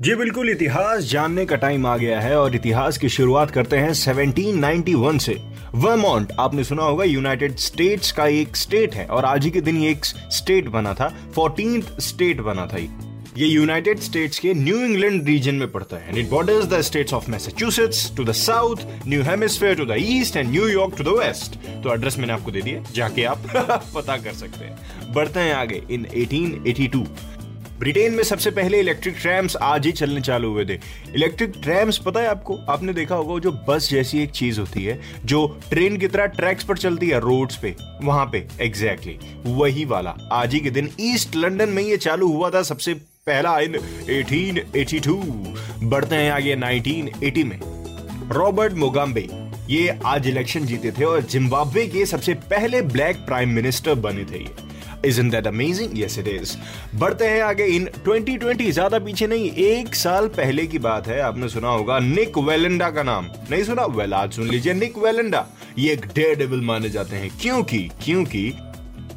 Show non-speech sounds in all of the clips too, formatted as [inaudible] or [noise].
जी बिल्कुल, इतिहास जानने का टाइम आ गया है और इतिहास की शुरुआत करते हैं 1791 से। वर्मोंट आपने सुना होगा यूनाइटेड स्टेट्स का एक स्टेट है और आज ही के दिन ये एक स्टेट बना था फोर्टीन स्टेट बना था ये। यूनाइटेड स्टेट्स के न्यू इंग्लैंड रीजन में पड़ता है and it borders the states of Massachusetts to the south New Hampshire to the east and New York to the west तो एड्रेस मैंने आपको दे दिया, जाके आप [laughs] पता कर सकते हैं। बढ़ते हैं आगे इन 1882 ब्रिटेन में सबसे पहले इलेक्ट्रिक ट्रैम्स आज ही चलने चालू हुए थे। इलेक्ट्रिक ट्रैम्स पता है आपको? आपने देखा होगा जो बस जैसी एक चीज़ होती है जो ट्रेन की तरह ट्रैक्स पर चलती है रोड्स पे वहाँ पे एग्जैक्टली exactly, वही वाला। आज ही के दिन ईस्ट लंदन में ये चालू हुआ था सबसे पहला इन 1882 बढ़ते हैं आगे 1980 में। रॉबर्ट मोगाम्बे ये आज इलेक्शन जीते थे और जिम्बाब्वे के सबसे पहले ब्लैक प्राइम मिनिस्टर बने थे ये। Isn't that amazing? Yes, it is. बढ़ते हैं आगे इन 2020 ज़्यादा पीछे नहीं एक साल पहले की बात है आपने सुना होगा निक वेलेंडा का नाम। नहीं सुना? वेल आज सुन लीजिए निक वेलेंडा ये एक डेयर डेविल माने जाते हैं। क्योंकि क्योंकि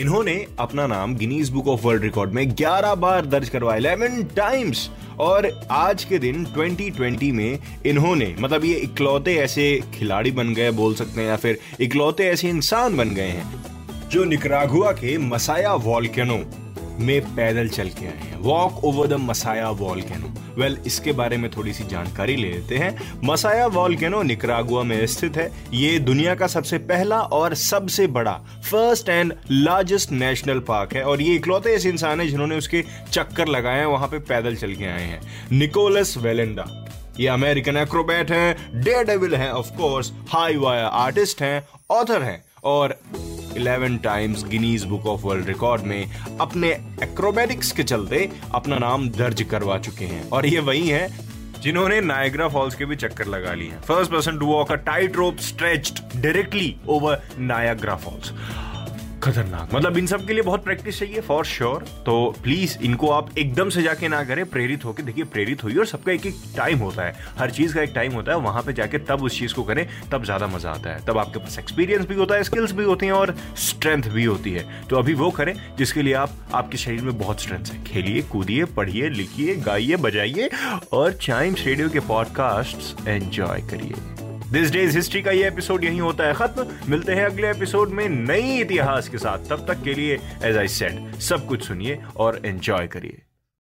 इन्होंने अपना नाम Guinness Book of World Record में 11 बार दर्ज करवाया 11 टाइम्स और आज के दिन 2020 में इन्होंने मतलब ये इकलौते ऐसे खिलाड़ी बन गए बोल सकते हैं या फिर इकलौते ऐसे इंसान बन गए हैं। जो निकरागुआ के मसाया वॉल्केनो में पैदल चल के आए हैं। Walk over the Masaya volcano well इसके बारे में थोड़ी सी जानकारी ले लेते हैं। मसाया वॉल्केनो निकरागुआ में स्थित है। ये दुनिया का सबसे पहला और सबसे बड़ा first and largest national park है। और ये इकलौते ऐसे इंसान है जिन्होंने उसके चक्कर लगाए हैं, वहाँ पे पैदल चल के आए हैं। निकोलस वेलेंडा ये अमेरिकन एक्रोबैट हैं डे डेविल हैं of course high wire artist हैं ऑथर हैं। और 11 times Guinness Book of World Record में अपने एक्रोबेटिक्स के चलते अपना नाम दर्ज करवा चुके हैं। और ये वही है जिन्होंने नायग्रा फॉल्स के भी चक्कर लगा लिए first person to walk a tight rope stretched directly over Niagara Falls खतरनाक। मतलब इन सब के लिए बहुत प्रैक्टिस चाहिए फॉर श्योर तो प्लीज़ इनको आप एकदम से जाके ना करें, प्रेरित होकर देखिए, प्रेरित होइए और सबका एक एक टाइम होता है। हर चीज़ का एक टाइम होता है। वहाँ पे जाके तब उस चीज़ को करें, तब ज़्यादा मज़ा आता है। तब आपके पास एक्सपीरियंस भी होता है स्किल्स भी होती हैं और स्ट्रेंथ भी होती है। तो अभी वो करें, जिसके लिए आप, आपके शरीर में बहुत स्ट्रेंथ है। खेलिए, कूदिए, पढ़िए, लिखिए, गाइए, बजाइए और चाइम्स रेडियो के पॉडकास्ट एंजॉय करिए। दिस डेज़ हिस्ट्री का ये एपिसोड यही होता है खत्म। मिलते हैं अगले एपिसोड में नई इतिहास के साथ। तब तक के लिए एज आई सेड सब कुछ सुनिए और एंजॉय करिए।